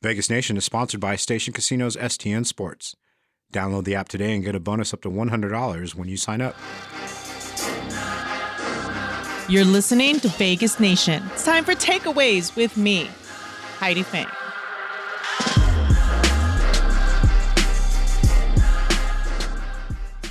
Vegas Nation is sponsored by Station Casinos STN Sports. Download the app today and get a bonus up to $100 when you sign up. You're listening to Vegas Nation. It's time for takeaways with me, Heidi Fang.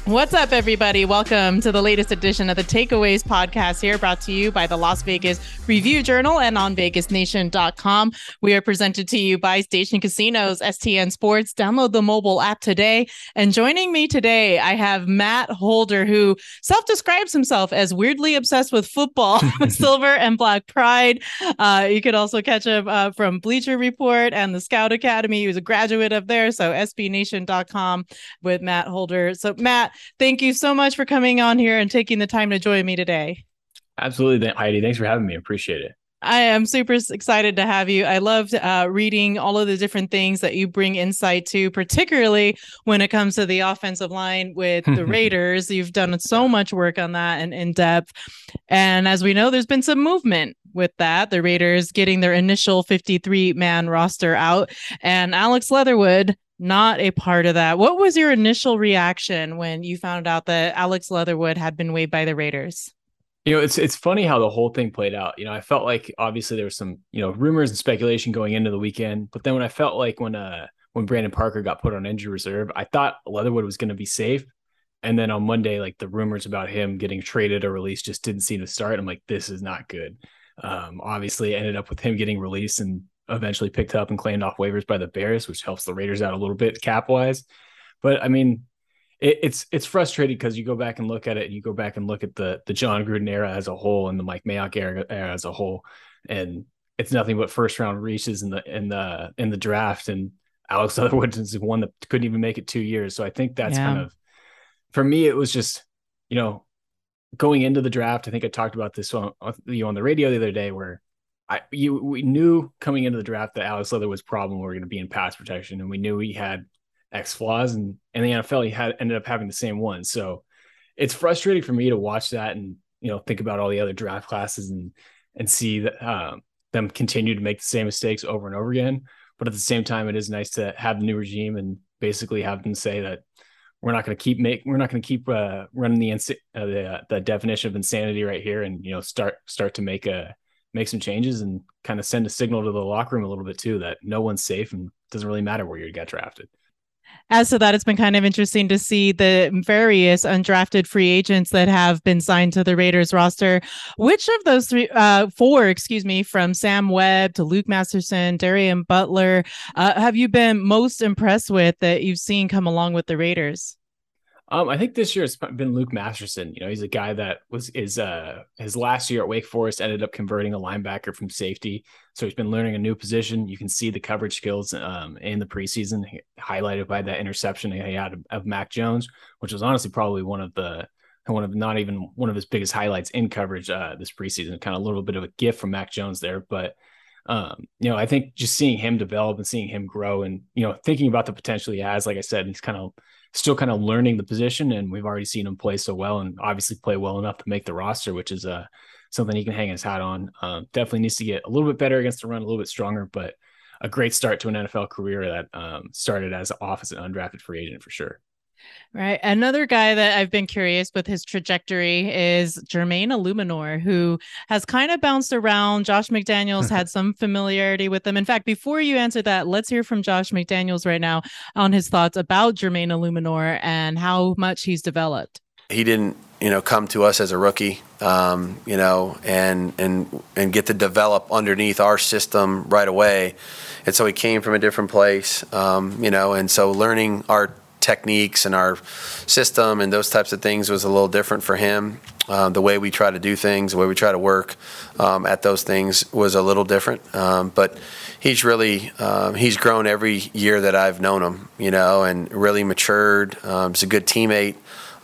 What's up, everybody? Welcome to the latest edition of the Takeaways podcast here, brought to you by the Las Vegas Review Journal and on VegasNation.com. We are presented to you by Station Casinos, STN Sports. Download the mobile app today. And joining me today, I have Matt Holder, who self describes himself as weirdly obsessed with football, silver and black pride. Uh, you could also catch him uh, from Bleacher Report and the Scout Academy. He was a graduate of there. So, SBNation.com with Matt Holder. So, Matt, thank you so much for coming on here and taking the time to join me today. Absolutely, Heidi. Thanks for having me. Appreciate it. I am super excited to have you. I loved uh, reading all of the different things that you bring insight to, particularly when it comes to the offensive line with the Raiders. You've done so much work on that and in depth. And as we know, there's been some movement with that. The Raiders getting their initial 53 man roster out, and Alex Leatherwood not a part of that. What was your initial reaction when you found out that Alex Leatherwood had been waived by the Raiders? You know, it's it's funny how the whole thing played out. You know, I felt like obviously there was some, you know, rumors and speculation going into the weekend, but then when I felt like when uh when Brandon Parker got put on injury reserve, I thought Leatherwood was going to be safe. And then on Monday, like the rumors about him getting traded or released just didn't seem to start. I'm like, this is not good. Um, obviously, ended up with him getting released and eventually picked up and claimed off waivers by the Bears, which helps the Raiders out a little bit cap wise. But I mean, it, it's it's frustrating because you go back and look at it, and you go back and look at the the Jon Gruden era as a whole and the Mike Mayock era, era as a whole, and it's nothing but first round reaches in the in the in the draft. And Alex Leatherwood is one that couldn't even make it two years. So I think that's yeah. kind of for me. It was just you know going into the draft. I think I talked about this on you know, on the radio the other day where I you we knew coming into the draft that Alex Leatherwood's problem were going to be in pass protection, and we knew he had X flaws, and in the NFL he had ended up having the same one. So it's frustrating for me to watch that and you know think about all the other draft classes and and see that um, them continue to make the same mistakes over and over again. But at the same time, it is nice to have the new regime and basically have them say that we're not going to keep make we're not going to keep uh, running the, uh, the uh, the definition of insanity right here and you know start start to make a make some changes and kind of send a signal to the locker room a little bit too that no one's safe and doesn't really matter where you get drafted. As to that, it's been kind of interesting to see the various undrafted free agents that have been signed to the Raiders roster. Which of those three, uh, four, excuse me, from Sam Webb to Luke Masterson, Darien Butler, uh, have you been most impressed with that you've seen come along with the Raiders? Um, I think this year it's been Luke Masterson. You know, he's a guy that was is uh his last year at Wake Forest ended up converting a linebacker from safety. So he's been learning a new position. You can see the coverage skills um in the preseason highlighted by that interception he had of, of Mac Jones, which was honestly probably one of the one of not even one of his biggest highlights in coverage uh this preseason. Kind of a little bit of a gift from Mac Jones there, but um, you know, I think just seeing him develop and seeing him grow and, you know, thinking about the potential he has, like I said, he's kind of still kind of learning the position, and we've already seen him play so well, and obviously play well enough to make the roster, which is uh, something he can hang his hat on. Um, definitely needs to get a little bit better against the run, a little bit stronger, but a great start to an NFL career that um, started as off as an undrafted free agent for sure. Right. Another guy that I've been curious with his trajectory is Jermaine Eluemunor, who has kind of bounced around. Josh McDaniels had some familiarity with them. In fact, before you answer that, let's hear from Josh McDaniels right now on his thoughts about Jermaine Eluemunor and how much he's developed. He didn't, you know, come to us as a rookie, um, you know, and and and get to develop underneath our system right away. And so he came from a different place, um, you know, and so learning our techniques and our system and those types of things was a little different for him. Um, the way we try to do things, the way we try to work um, at those things was a little different. Um, but he's really um, he's grown every year that I've known him, you know, and really matured. Um, he's a good teammate.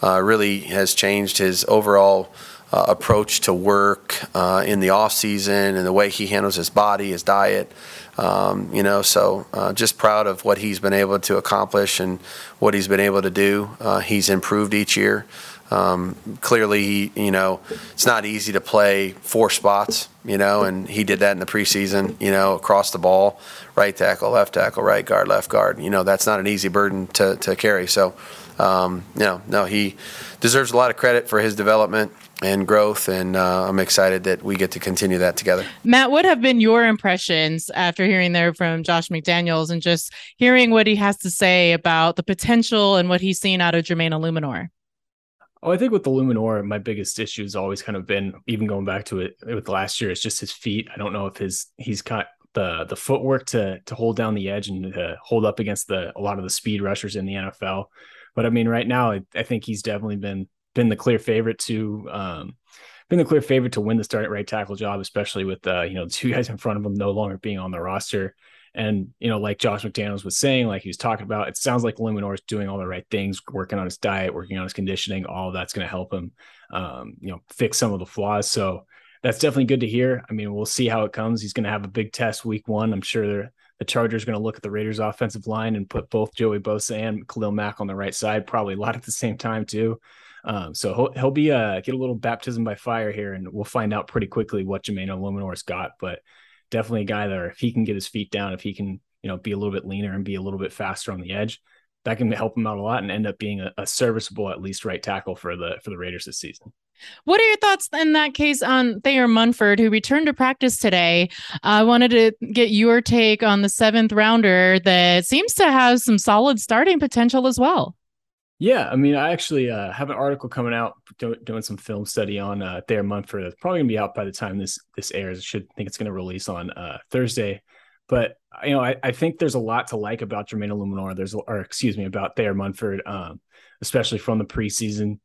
Uh, really has changed his overall uh, approach to work uh, in the off season and the way he handles his body, his diet. Um, you know, so uh, just proud of what he's been able to accomplish and what he's been able to do. Uh, he's improved each year. Um, clearly, you know, it's not easy to play four spots, you know, and he did that in the preseason, you know, across the ball, right tackle, left tackle, right guard, left guard. You know, that's not an easy burden to, to carry. So, um, you know, no, he deserves a lot of credit for his development and growth, and uh, I'm excited that we get to continue that together. Matt, what have been your impressions after hearing there from Josh McDaniels and just hearing what he has to say about the potential and what he's seen out of Jermaine Eluemunor? Oh, I think with the Eluemunor, my biggest issue has always kind of been, even going back to it with last year, it's just his feet. I don't know if his he's got the the footwork to to hold down the edge and to hold up against the a lot of the speed rushers in the NFL. But I mean, right now, I, I think he's definitely been been the clear favorite to um, been the clear favorite to win the starting right tackle job, especially with uh, you know two guys in front of him no longer being on the roster. And you know, like Josh McDaniels was saying, like he was talking about, it sounds like Eluemunor is doing all the right things, working on his diet, working on his conditioning. All that's going to help him, um, you know, fix some of the flaws. So that's definitely good to hear. I mean, we'll see how it comes. He's going to have a big test week one. I'm sure the Chargers going to look at the Raiders' offensive line and put both Joey Bosa and Khalil Mack on the right side, probably a lot at the same time too. Um, so he'll, he'll be uh, get a little baptism by fire here, and we'll find out pretty quickly what Jermaine Eluemunor's got. But definitely a guy that if he can get his feet down, if he can, you know, be a little bit leaner and be a little bit faster on the edge, that can help him out a lot and end up being a, a serviceable at least right tackle for the for the Raiders this season. What are your thoughts in that case on Thayer Munford, who returned to practice today? I wanted to get your take on the seventh rounder that seems to have some solid starting potential as well. Yeah, I mean, I actually uh, have an article coming out do- doing some film study on uh, Thayer Munford. It's probably gonna be out by the time this this airs. I should think it's gonna release on uh, Thursday. But you know, I, I think there's a lot to like about Jermaine Eluemunor. There's, or excuse me, about Thayer Munford, um, especially from the preseason.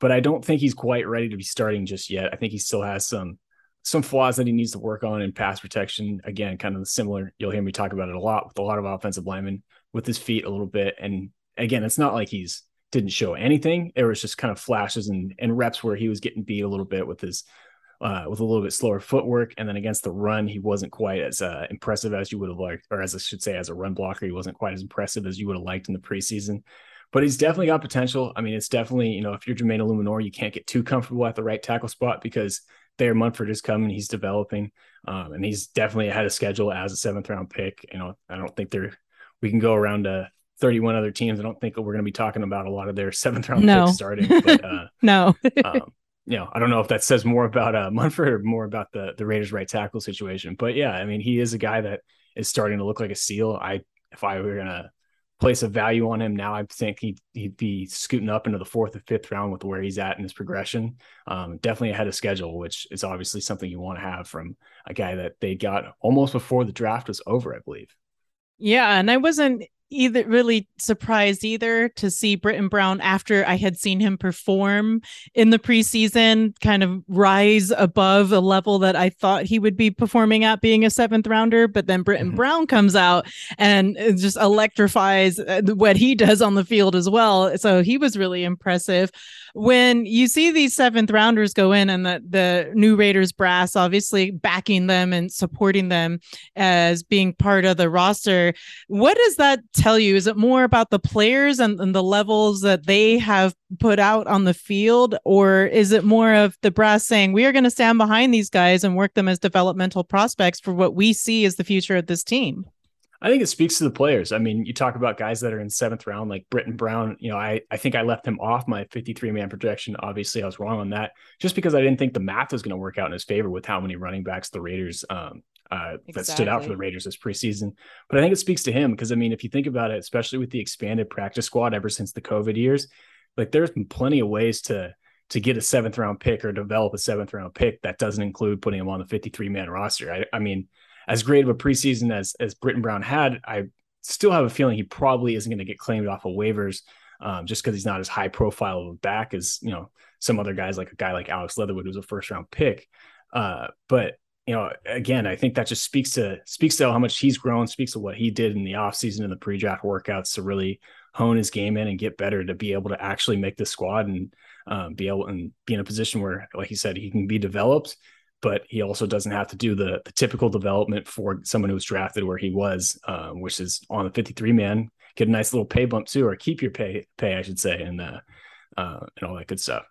But I don't think he's quite ready to be starting just yet. I think he still has some some flaws that he needs to work on in pass protection. Again, kind of similar. You'll hear me talk about it a lot with a lot of offensive linemen with his feet a little bit. And again, it's not like he's didn't show anything. It was just kind of flashes and, and reps where he was getting beat a little bit with his uh, with a little bit slower footwork. And then against the run, he wasn't quite as uh, impressive as you would have liked, or as I should say, as a run blocker, he wasn't quite as impressive as you would have liked in the preseason. But he's definitely got potential. I mean, it's definitely, you know, if you're Jermaine Eluemunor, you can't get too comfortable at the right tackle spot because Thayer Munford is coming, he's developing, um, and he's definitely ahead of schedule as a seventh round pick. You know, I don't think they're we can go around to 31 other teams. I don't think we're going to be talking about a lot of their seventh round no. picks starting. But, uh, no. um, you know, I don't know if that says more about uh, Munford or more about the the Raiders right tackle situation. But yeah, I mean, he is a guy that is starting to look like a seal. I if I were gonna place a value on him now, I think he'd he'd be scooting up into the fourth or fifth round with where he's at in his progression. Um, definitely ahead of schedule, which is obviously something you want to have from a guy that they got almost before the draft was over, I believe. Yeah, and I wasn't either really surprised either to see Brittain Brown after I had seen him perform in the preseason kind of rise above a level that I thought he would be performing at being a seventh rounder. But then Brittain mm-hmm. Brown comes out and just electrifies uh, what he does on the field as well. So he was really impressive. When you see these seventh rounders go in and the, the new Raiders brass obviously backing them and supporting them as being part of the roster, what does that tell you? Is it more about the players and, and the levels that they have put out on the field? Or is it more of the brass saying, we are going to stand behind these guys and work them as developmental prospects for what we see as the future of this team? I think it speaks to the players. I mean, you talk about guys that are in seventh round, like Brittain Brown. You know, I, I think I left him off my 53 man projection. Obviously, I was wrong on that just because I didn't think the math was going to work out in his favor with how many running backs the Raiders um, uh, exactly. that stood out for the Raiders this preseason. But I think it speaks to him because I mean, if you think about it, especially with the expanded practice squad ever since the COVID years, like there's been plenty of ways to to get a seventh round pick or develop a seventh round pick that doesn't include putting him on the 53 man roster. I, I mean, as great of a preseason as as Brittain Brown had, I still have a feeling he probably isn't going to get claimed off of waivers. Um, just because he's not as high profile of a back as you know some other guys like a guy like Alex Leatherwood who's a first round pick. Uh, but you know, again, I think that just speaks to speaks to how much he's grown, speaks to what he did in the offseason and the pre-draft workouts to really hone his game in and get better to be able to actually make the squad and um, be able and be in a position where, like he said, he can be developed, but he also doesn't have to do the, the typical development for someone who was drafted where he was, um, which is on the 53 man, get a nice little pay bump too, or keep your pay pay, I should say, and uh, uh, and all that good stuff.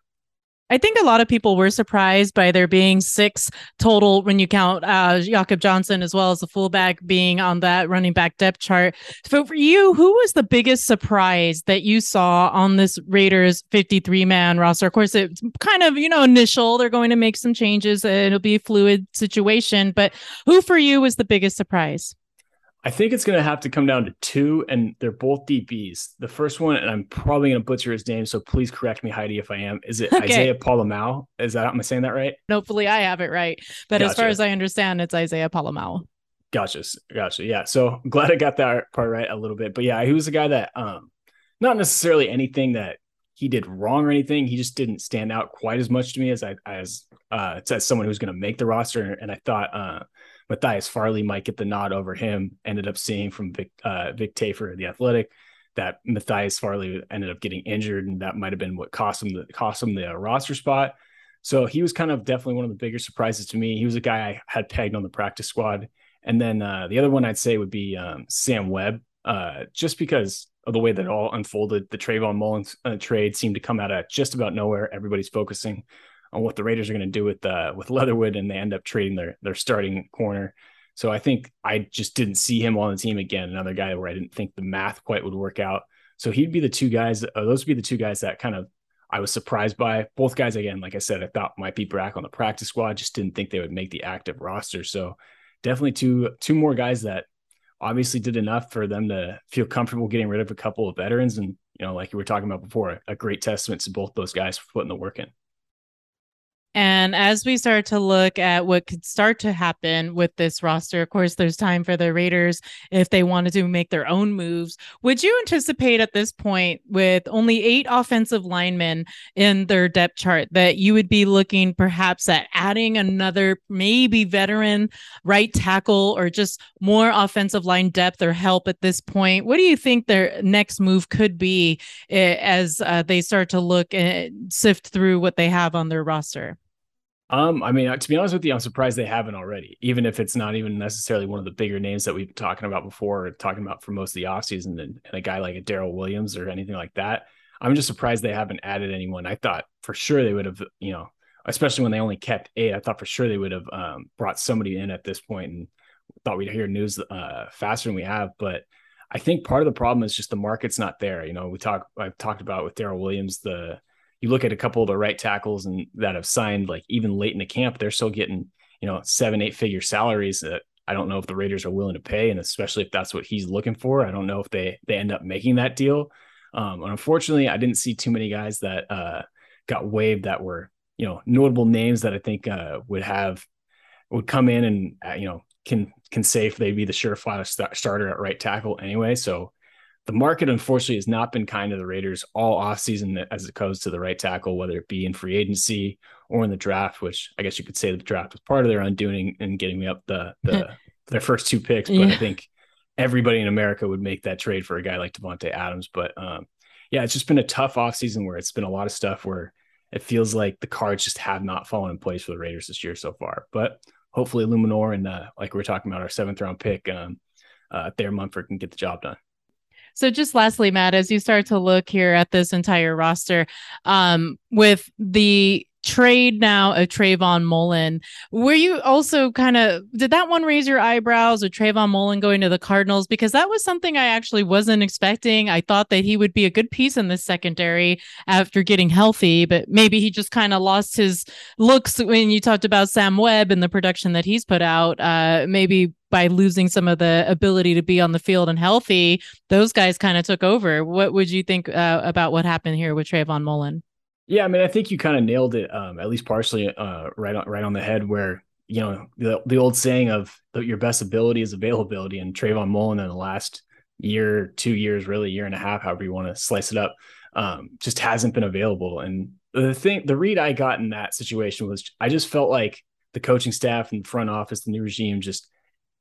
I think a lot of people were surprised by there being six total when you count uh, Jakob Johnson as well as the fullback being on that running back depth chart. So for you, who was the biggest surprise that you saw on this Raiders 53 man roster? Of course, it's kind of, you know, initial. They're going to make some changes. It'll be a fluid situation. But who for you was the biggest surprise? I think it's going to have to come down to two, and they're both DBs. The first one, and I'm probably going to butcher his name, so please correct me, Heidi, if I am. Is it okay. Isaiah Pola-Mao? Is that am I saying that right? Hopefully, I have it right. But gotcha. as far as I understand, it's Isaiah Pola-Mao. Gotcha, gotcha. Yeah, so glad I got that part right a little bit. But yeah, he was a guy that, um, not necessarily anything that he did wrong or anything. He just didn't stand out quite as much to me as I as uh, as someone who's going to make the roster. And I thought. Uh, Matthias Farley might get the nod over him. Ended up seeing from Vic, uh, Vic Tafur, the athletic, that Matthias Farley ended up getting injured, and that might have been what cost him the cost him the roster spot. So he was kind of definitely one of the bigger surprises to me. He was a guy I had pegged on the practice squad. And then uh, the other one I'd say would be um, Sam Webb, uh, just because of the way that all unfolded. The Trayvon Mullen uh, trade seemed to come out of just about nowhere. Everybody's focusing on what the Raiders are going to do with uh, with Leatherwood, and they end up trading their their starting corner. So I think I just didn't see him on the team again. Another guy where I didn't think the math quite would work out. So he'd be the two guys. Uh, those would be the two guys that kind of I was surprised by. Both guys again, like I said, I thought might be back on the practice squad. Just didn't think they would make the active roster. So definitely two two more guys that obviously did enough for them to feel comfortable getting rid of a couple of veterans. And you know, like you were talking about before, a great testament to both those guys for putting the work in. And as we start to look at what could start to happen with this roster, of course, there's time for the Raiders if they wanted to make their own moves. Would you anticipate at this point, with only eight offensive linemen in their depth chart, that you would be looking perhaps at adding another, maybe veteran right tackle or just more offensive line depth or help at this point? What do you think their next move could be eh, as uh, they start to look and sift through what they have on their roster? Um, I mean, uh, to be honest with you, I'm surprised they haven't already, even if it's not even necessarily one of the bigger names that we've been talking about before, talking about for most of the offseason and, and a guy like a Daryl Williams or anything like that. I'm just surprised they haven't added anyone. I thought for sure they would have, you know, especially when they only kept eight, I thought for sure they would have um, brought somebody in at this point and thought we'd hear news uh, faster than we have. But I think part of the problem is just the market's not there. You know, we talk, I've talked about with Daryl Williams, the, you look at a couple of the right tackles and that have signed like even late in the camp, they're still getting, you know, seven, eight figure salaries that I don't know if the Raiders are willing to pay. And especially if that's what he's looking for, I don't know if they, they end up making that deal. Um, and unfortunately, I didn't see too many guys that uh, got waived that were, you know, notable names that I think uh, would have, would come in and, uh, you know, can, can say if they'd be the surefire st- starter at right tackle anyway. So the market unfortunately has not been kind to the Raiders all offseason as it goes to the right tackle, whether it be in free agency or in the draft, which I guess you could say the draft was part of their undoing and getting me up the, the their first two picks. But yeah. I think everybody in America would make that trade for a guy like Davante Adams. But um, yeah, it's just been a tough offseason where it's been a lot of stuff where it feels like the cards just have not fallen in place for the Raiders this year so far. But hopefully Eluemunor and uh, like we are talking about our seventh round pick, um, uh, Thayer Munford can get the job done. So, just lastly, Matt, as you start to look here at this entire roster, um, with the trade now of Trayvon Mullen. Were you also kind of did that one raise your eyebrows with Trayvon Mullen going to the Cardinals? Because that was something I actually wasn't expecting. I thought that he would be a good piece in the secondary after getting healthy, but maybe he just kind of lost his looks when you talked about Sam Webb and the production that he's put out. Uh, maybe by losing some of the ability to be on the field and healthy, those guys kind of took over. What would you think uh, about what happened here with Trayvon Mullen? Yeah, I mean, I think you kind of nailed it, um, at least partially, uh, right on right on the head. Where you know the the old saying of your best ability is availability, and Trayvon Mullen in the last year, two years, really year and a half, however you want to slice it up, um, just hasn't been available. And the thing, the read I got in that situation was, I just felt like the coaching staff and front office, the new regime just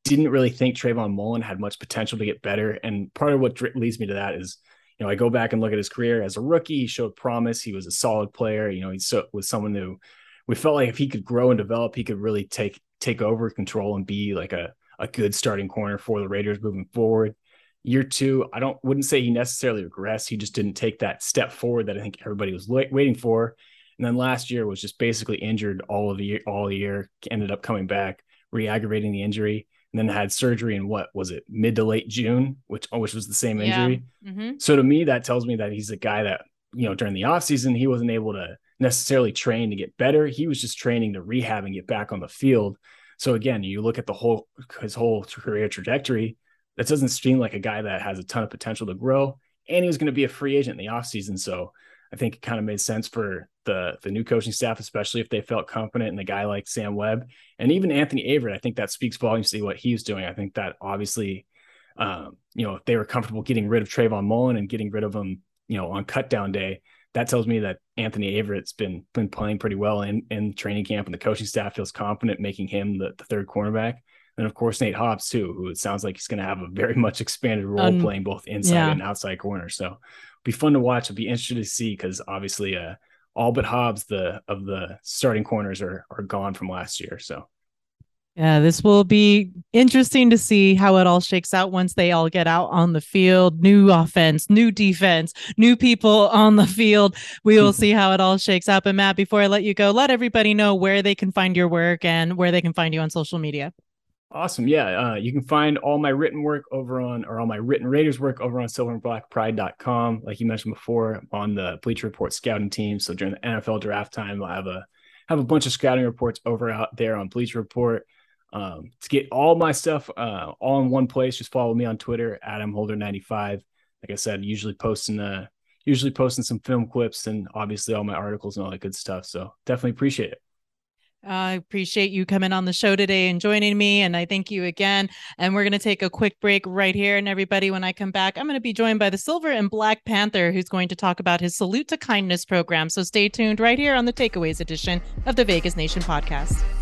didn't really think Trayvon Mullen had much potential to get better. And part of what leads me to that is, you know, I go back and look at his career as a rookie. He showed promise. He was a solid player. You know, he so, was someone who we felt like if he could grow and develop, he could really take take over control and be like a a good starting corner for the Raiders moving forward. Year two, I don't wouldn't say he necessarily regressed. He just didn't take that step forward that I think everybody was waiting for. And then last year was just basically injured all of the year, all year. Ended up coming back, re-aggravating the injury, and then had surgery in what was it, mid to late June, which which was the same injury. Yeah. Mm-hmm. So to me, that tells me that he's a guy that you know during the offseason, he wasn't able to necessarily train to get better. He was just training to rehab and get back on the field. So again, you look at the whole his whole career trajectory. That doesn't seem like a guy that has a ton of potential to grow. And he was going to be a free agent in the offseason. So I think it kind of made sense for the the new coaching staff, especially if they felt confident in a guy like Sam Webb and even Anthony Averett. I think that speaks volumes to what he's doing. I think that obviously, um, you know, if they were comfortable getting rid of Trayvon Mullen and getting rid of him, you know, on cut down day, that tells me that Anthony Averett's been been playing pretty well in, in training camp, and the coaching staff feels confident making him the, the third cornerback. And of course, Nate Hobbs too, who it sounds like he's going to have a very much expanded role um, playing both inside yeah. and outside corner. So, be fun to watch. It'll be interesting to see because obviously, uh, all but Hobbs the of the starting corners are are gone from last year. So yeah, this will be interesting to see how it all shakes out once they all get out on the field. New offense, new defense, new people on the field. We will see how it all shakes out. But Matt, before I let you go, let everybody know where they can find your work and where they can find you on social media. Awesome. Yeah. Uh, you can find all my written work over on, or all my written Raiders work over on silverandblackpride.com. Like you mentioned before, on the Bleacher Report scouting team. So during the NFL draft time, I'll have a, have a bunch of scouting reports over out there on Bleacher Report. Um, to get all my stuff uh, all in one place, just follow me on Twitter, Adam Holder 95. Like I said, usually posting uh, usually posting some film clips and obviously all my articles and all that good stuff. So definitely appreciate it. I appreciate you coming on the show today and joining me. And I thank you again. And we're going to take a quick break right here. And everybody, when I come back, I'm going to be joined by the Silver and Black Panther, who's going to talk about his Salute to Kindness program. So stay tuned right here on the Takeaways edition of the Vegas Nation podcast.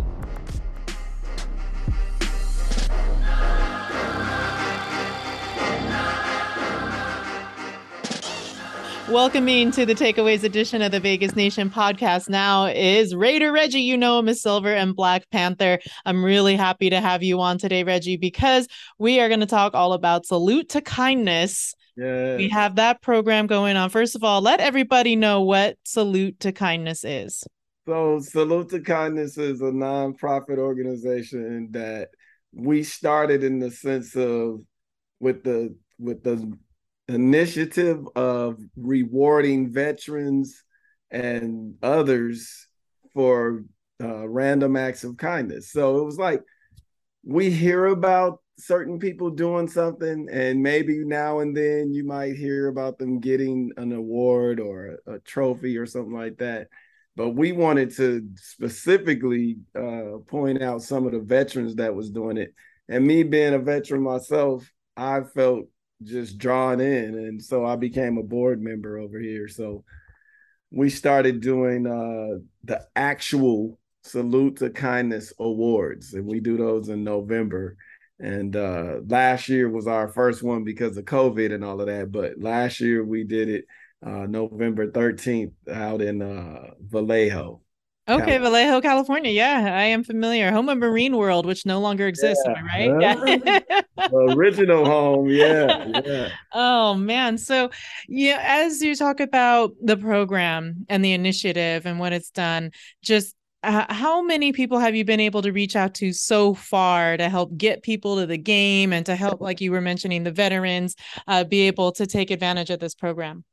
Welcoming to the Takeaways edition of the Vegas Nation podcast now is Raider Reggie. You know him as Silver and Black Panther. I'm really happy to have you on today, Reggie, because we are going to talk all about salute to kindness. Yeah. We have that program going on. First of all, let everybody know what Salute to Kindness is. So, Salute to Kindness is a nonprofit organization that we started in the sense of with the with the initiative of rewarding veterans and others for uh, random acts of kindness. So it was like we hear about certain people doing something, and maybe now and then you might hear about them getting an award or a, a trophy or something like that. But we wanted to specifically uh, point out some of the veterans that was doing it. And me being a veteran myself, I felt just drawn in. And so i became a board member over here. So we started doing uh the actual salute to kindness awards. And we do those in november. And uh last year was our first one because of covid and all of that. But last year we did it uh november 13th out in uh vallejo Okay, Vallejo, California. Yeah, I am familiar. Home of Marine World, which no longer exists. Yeah. Am I right? Yeah. original home. Yeah. Yeah. Oh man. So yeah, as you talk about the program and the initiative and what it's done, just uh, how many people have you been able to reach out to so far to help get people to the game and to help, like you were mentioning, the veterans uh, be able to take advantage of this program?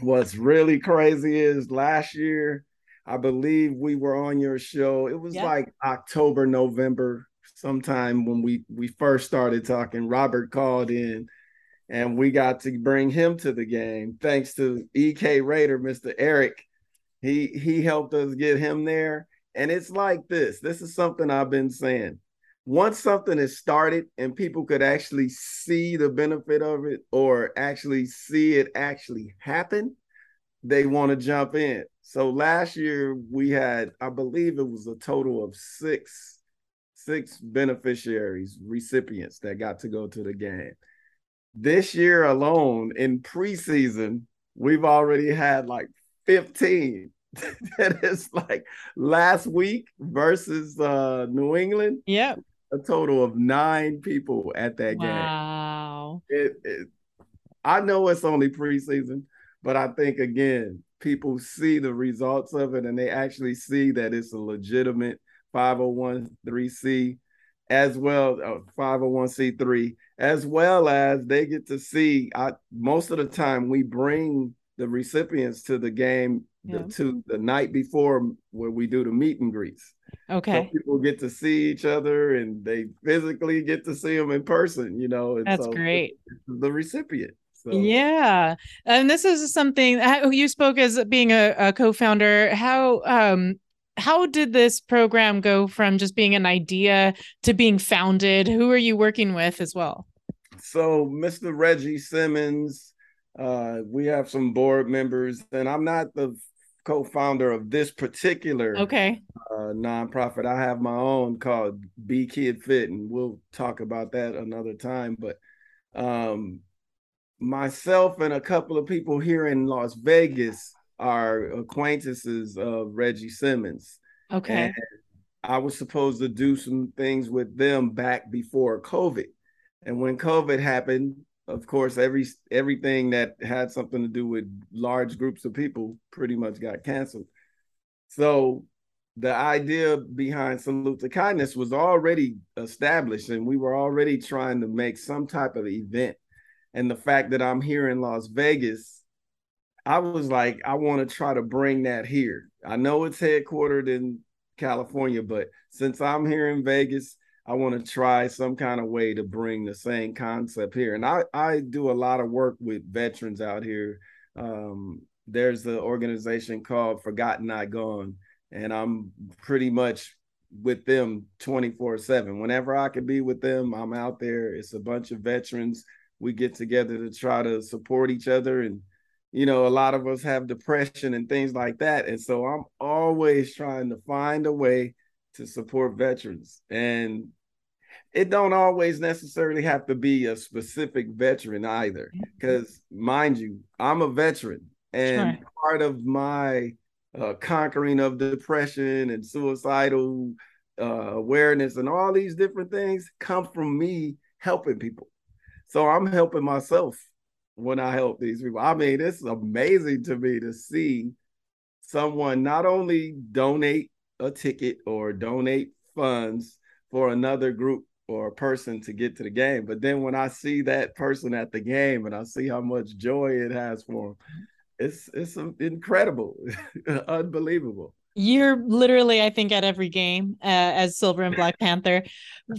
What's really crazy is last year I believe we were on your show. It was yeah. like October, November, sometime when we we first started talking. Robert called in and we got to bring him to the game thanks to EK Raider, Mr. Eric. He he helped us get him there. And it's like this. This is something I've been saying. Once something is started and people could actually see the benefit of it or actually see it actually happen, they want to jump in. So last year we had, I believe it was a total of six, six beneficiaries, recipients that got to go to the game. This year alone in preseason, we've already had like 15 that is like last week versus uh New England. Yep. A total of nine people at that wow. game. Wow. It, it, I know it's only preseason, but I think again, people see the results of it and they actually see that it's a legitimate 501c as well, uh, 501c3, as well as they get to see. I most of the time we bring the recipients to the game yeah. the, to the night before where we do the meet and greets. Okay. So people get to see each other and they physically get to see them in person, you know. And That's so great. The recipient. So. Yeah. And this is something you spoke as being a, a co-founder. How um how did this program go from just being an idea to being founded? Who are you working with as well? So Mr. Reggie Simmons, uh, we have some board members, and I'm not the co-founder of this particular okay uh, nonprofit. I have my own called Be Kid Fit, and we'll talk about that another time. But um, myself and a couple of people here in Las Vegas are acquaintances of Reggie Simmons. Okay. And I was supposed to do some things with them back before COVID. And when COVID happened, of course, every everything that had something to do with large groups of people pretty much got canceled. So the idea behind Salute to Kindness was already established, and we were already trying to make some type of event. And the fact that I'm here in Las Vegas, I was like, I want to try to bring that here. I know it's headquartered in California, but since I'm here in Vegas, I want to try some kind of way to bring the same concept here. And I, I do a lot of work with veterans out here. Um, there's the organization called Forgotten Not Gone, and I'm pretty much with them 24 7. Whenever I can be with them, I'm out there. It's a bunch of veterans. We get together to try to support each other. And, you know, a lot of us have depression and things like that. And so I'm always trying to find a way to support veterans and it don't always necessarily have to be a specific veteran either because mind you i'm a veteran and sure. part of my uh, conquering of depression and suicidal uh, awareness and all these different things come from me helping people so i'm helping myself when i help these people i mean it's amazing to me to see someone not only donate a ticket or donate funds for another group or a person to get to the game. But then when I see that person at the game and I see how much joy it has for them, it's it's incredible, unbelievable. You're literally, I think, at every game uh, as Silver and Black Panther.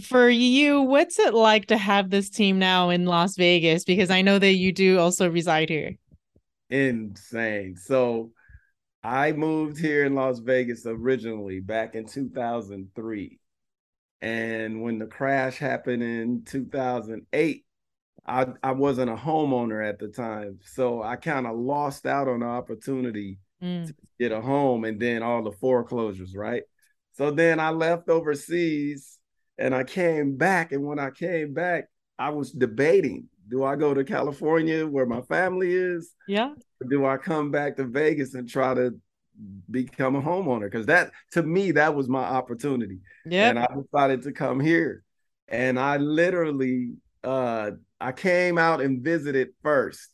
For you, what's it like to have this team now in Las Vegas? Because I know that you do also reside here. Insane. So I moved here in Las Vegas originally back in 2003. And when the crash happened in 2008, I, I wasn't a homeowner at the time. So I kind of lost out on the opportunity mm. to get a home and then all the foreclosures, right? So then I left overseas and I came back. And when I came back, I was debating do I go to California where my family is? Yeah. do I come back to Vegas and try to become a homeowner because that to me that was my opportunity yeah and i decided to come here and i literally uh i came out and visited first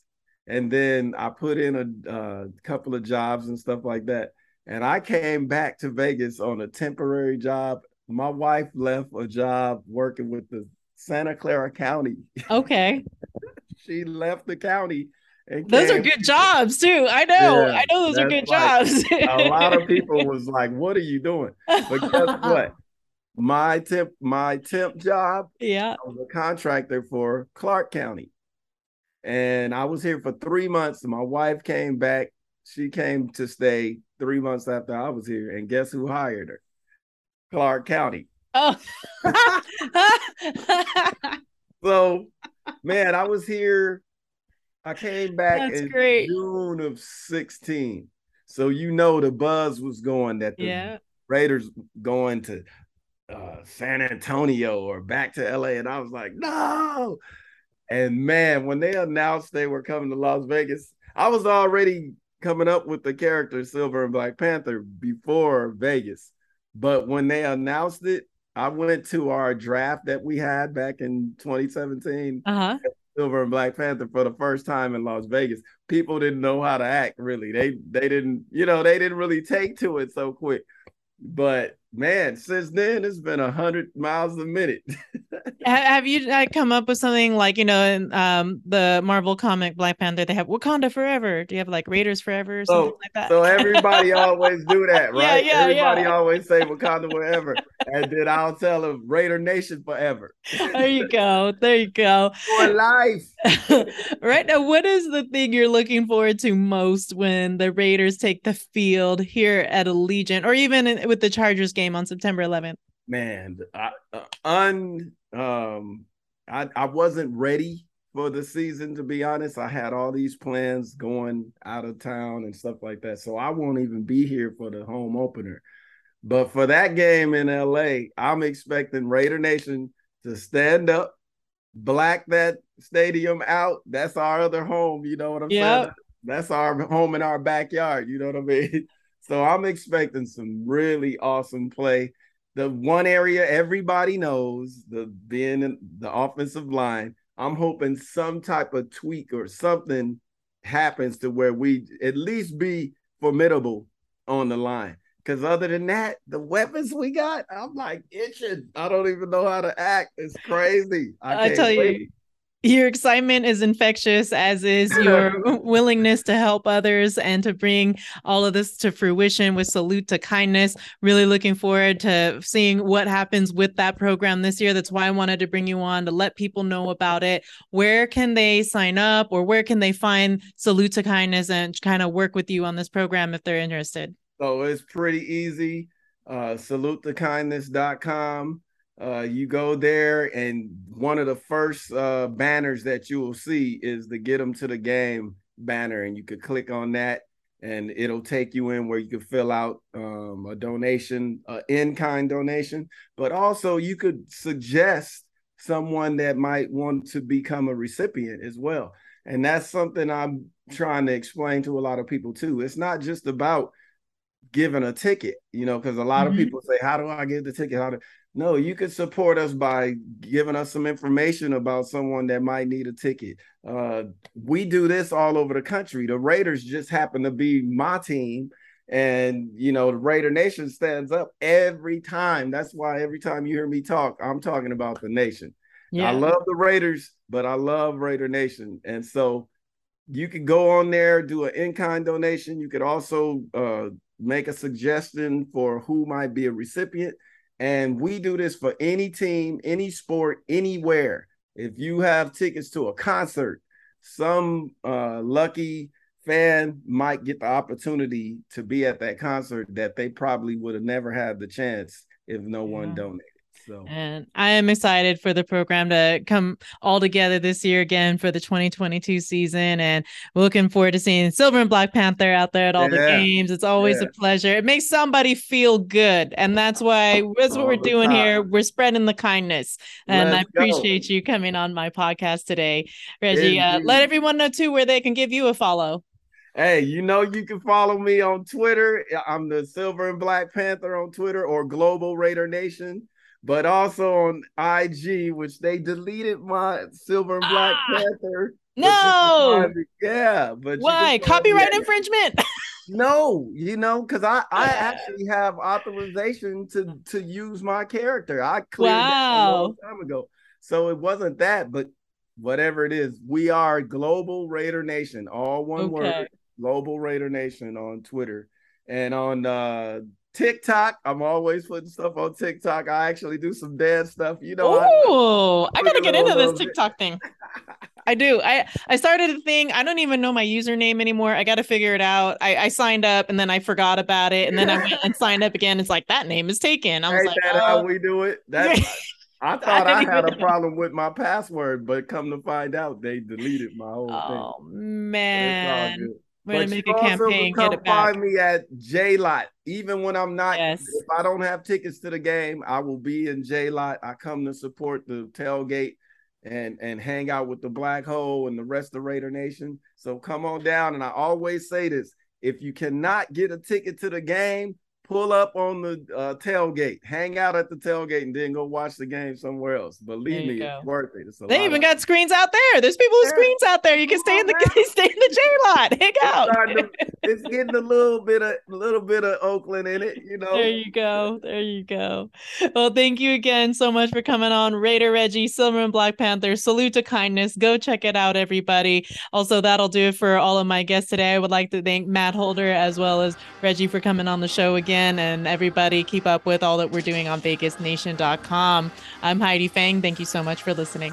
and then i put in a uh, couple of jobs and stuff like that and i came back to vegas on a temporary job my wife left a job working with the santa clara county okay she left the county those are good jobs too. I know. Yeah, I know those are good like, jobs. a lot of people was like, "What are you doing?" But guess what? My temp, my temp job. Yeah, I was a contractor for Clark County, and I was here for three months. And my wife came back. She came to stay three months after I was here, and guess who hired her? Clark County. Oh. so, man, I was here. I came back That's in great. June of 16. So you know the buzz was going that the yeah. Raiders going to uh, San Antonio or back to LA. And I was like, no. And man, when they announced they were coming to Las Vegas, I was already coming up with the character Silver and Black Panther before Vegas. But when they announced it, I went to our draft that we had back in 2017. Uh-huh. Silver and Black Panther for the first time in Las Vegas. People didn't know how to act really. They they didn't, you know, they didn't really take to it so quick. But man, since then it's been a hundred miles a minute. have you uh, come up with something like you know in um the Marvel comic Black Panther they have Wakanda Forever? Do you have like Raiders Forever or something so, like that? so everybody always do that, right? Yeah, yeah, everybody yeah. always say Wakanda Forever, and then I'll tell them Raider Nation Forever. there you go. There you go. For life. right now, what is the thing you're looking forward to most when the Raiders take the field here at Allegiant, or even with the Chargers game on September 11th? Man, I, uh, un um, I I wasn't ready for the season to be honest. I had all these plans going out of town and stuff like that, so I won't even be here for the home opener. But for that game in LA, I'm expecting Raider Nation to stand up, black that stadium out. That's our other home. You know what I'm Yep. saying? That's our home in our backyard. You know what I mean? So I'm expecting some really awesome play. The one area everybody knows, the being in the offensive line, I'm hoping some type of tweak or something happens to where we at least be formidable on the line. Because other than that, the weapons we got, I'm like itching. I don't even know how to act. It's crazy. I, I tell you, wait. Your excitement is infectious, as is your willingness to help others and to bring all of this to fruition with Salute to Kindness. Really looking forward to seeing what happens with that program this year. That's why I wanted to bring you on to let people know about it. Where can they sign up or where can they find Salute to Kindness and kind of work with you on this program if they're interested? So it's pretty easy. Uh, salutethekindness.com. Uh, you go there, and one of the first uh, banners that you will see is the Get Them to the Game banner, and you could click on that, and it'll take you in where you can fill out um, a donation, an in kind donation, but also you could suggest someone that might want to become a recipient as well. And that's something I'm trying to explain to a lot of people too. It's not just about giving a ticket, you know, because a lot Mhm. of people say, How do I get the ticket? How do no, you could support us by giving us some information about someone that might need a ticket. Uh, we do this all over the country. The Raiders just happen to be my team. And you know, the Raider Nation stands up every time. That's why every time you hear me talk, I'm talking about the nation. I love the Raiders, but I love Raider Nation. And so you could go on there, do an in-kind donation. You could also uh, make a suggestion for who might be a recipient. And we do this for any team, any sport, anywhere. If you have tickets to a concert, some uh, lucky fan might get the opportunity to be at that concert that they probably would have never had the chance if no one donated. So And I am excited for the program to come all together this year again for the 2022 season. And looking forward to seeing Silver and Black Panther out there at all the games. It's always Yeah. a pleasure. It makes somebody feel good. And that's why that's what All we're doing here. We're spreading the kindness. And Let's I go. appreciate you coming on my podcast today. Reggie, uh, let everyone know too where they can give you a follow. Hey, you know you can follow me on Twitter. I'm the Silver and Black Panther on Twitter or Global Raider Nation, but also on IG, which they deleted my Silver and Black Ah! Panther. but you can No. yeah, but Why? Copyright at- infringement. No, you know, because I I actually have authorization to to use my character. I cleared that a long time ago, so it wasn't that, but whatever it is, we are Global Raider Nation, all one Okay. word. Global Raider Nation on Twitter and on uh TikTok. I'm always putting stuff on TikTok. I actually do some dance stuff. You know, I- Oh, I gotta get into this TikTok thing. I do. I I started a thing. I don't even know my username anymore. I got to figure it out. I, I signed up and then I forgot about it, and then I went and signed up again. It's like that name is taken. I was Ain't like, that oh. how we do it? That I thought I, didn't had a know. problem with my password, but come to find out, they deleted my whole oh thing. All man, we're gonna But make you a campaign. can Get come it back. find me at J Lot, even when I'm not. Yes. If I don't have tickets to the game, I will be in J Lot. I come to support the tailgate and and hang out with the Black Hole and the rest of Raider Nation. So come on down. And I always say this: if you cannot get a ticket to the game, pull up on the uh, tailgate, hang out at the tailgate, and then go watch the game somewhere else. Believe me, go. it's worth it. It's They even of- got screens out there. There's people with Yeah. screens out there. You can stay in the stay in the J lot. Hang out. starting to- it's getting a little bit of a little bit of Oakland in it, you know. There you go. There you go. Well, thank you again so much for coming on. Raider Reggie, Silver and Black Panther. Salute to kindness. Go check it out, everybody. Also, that'll do it for all of my guests today. I would like to thank Matt Holder as well as Reggie for coming on the show again. And everybody, keep up with all that we're doing on VegasNation.com. I'm Heidi Fang. Thank you so much for listening.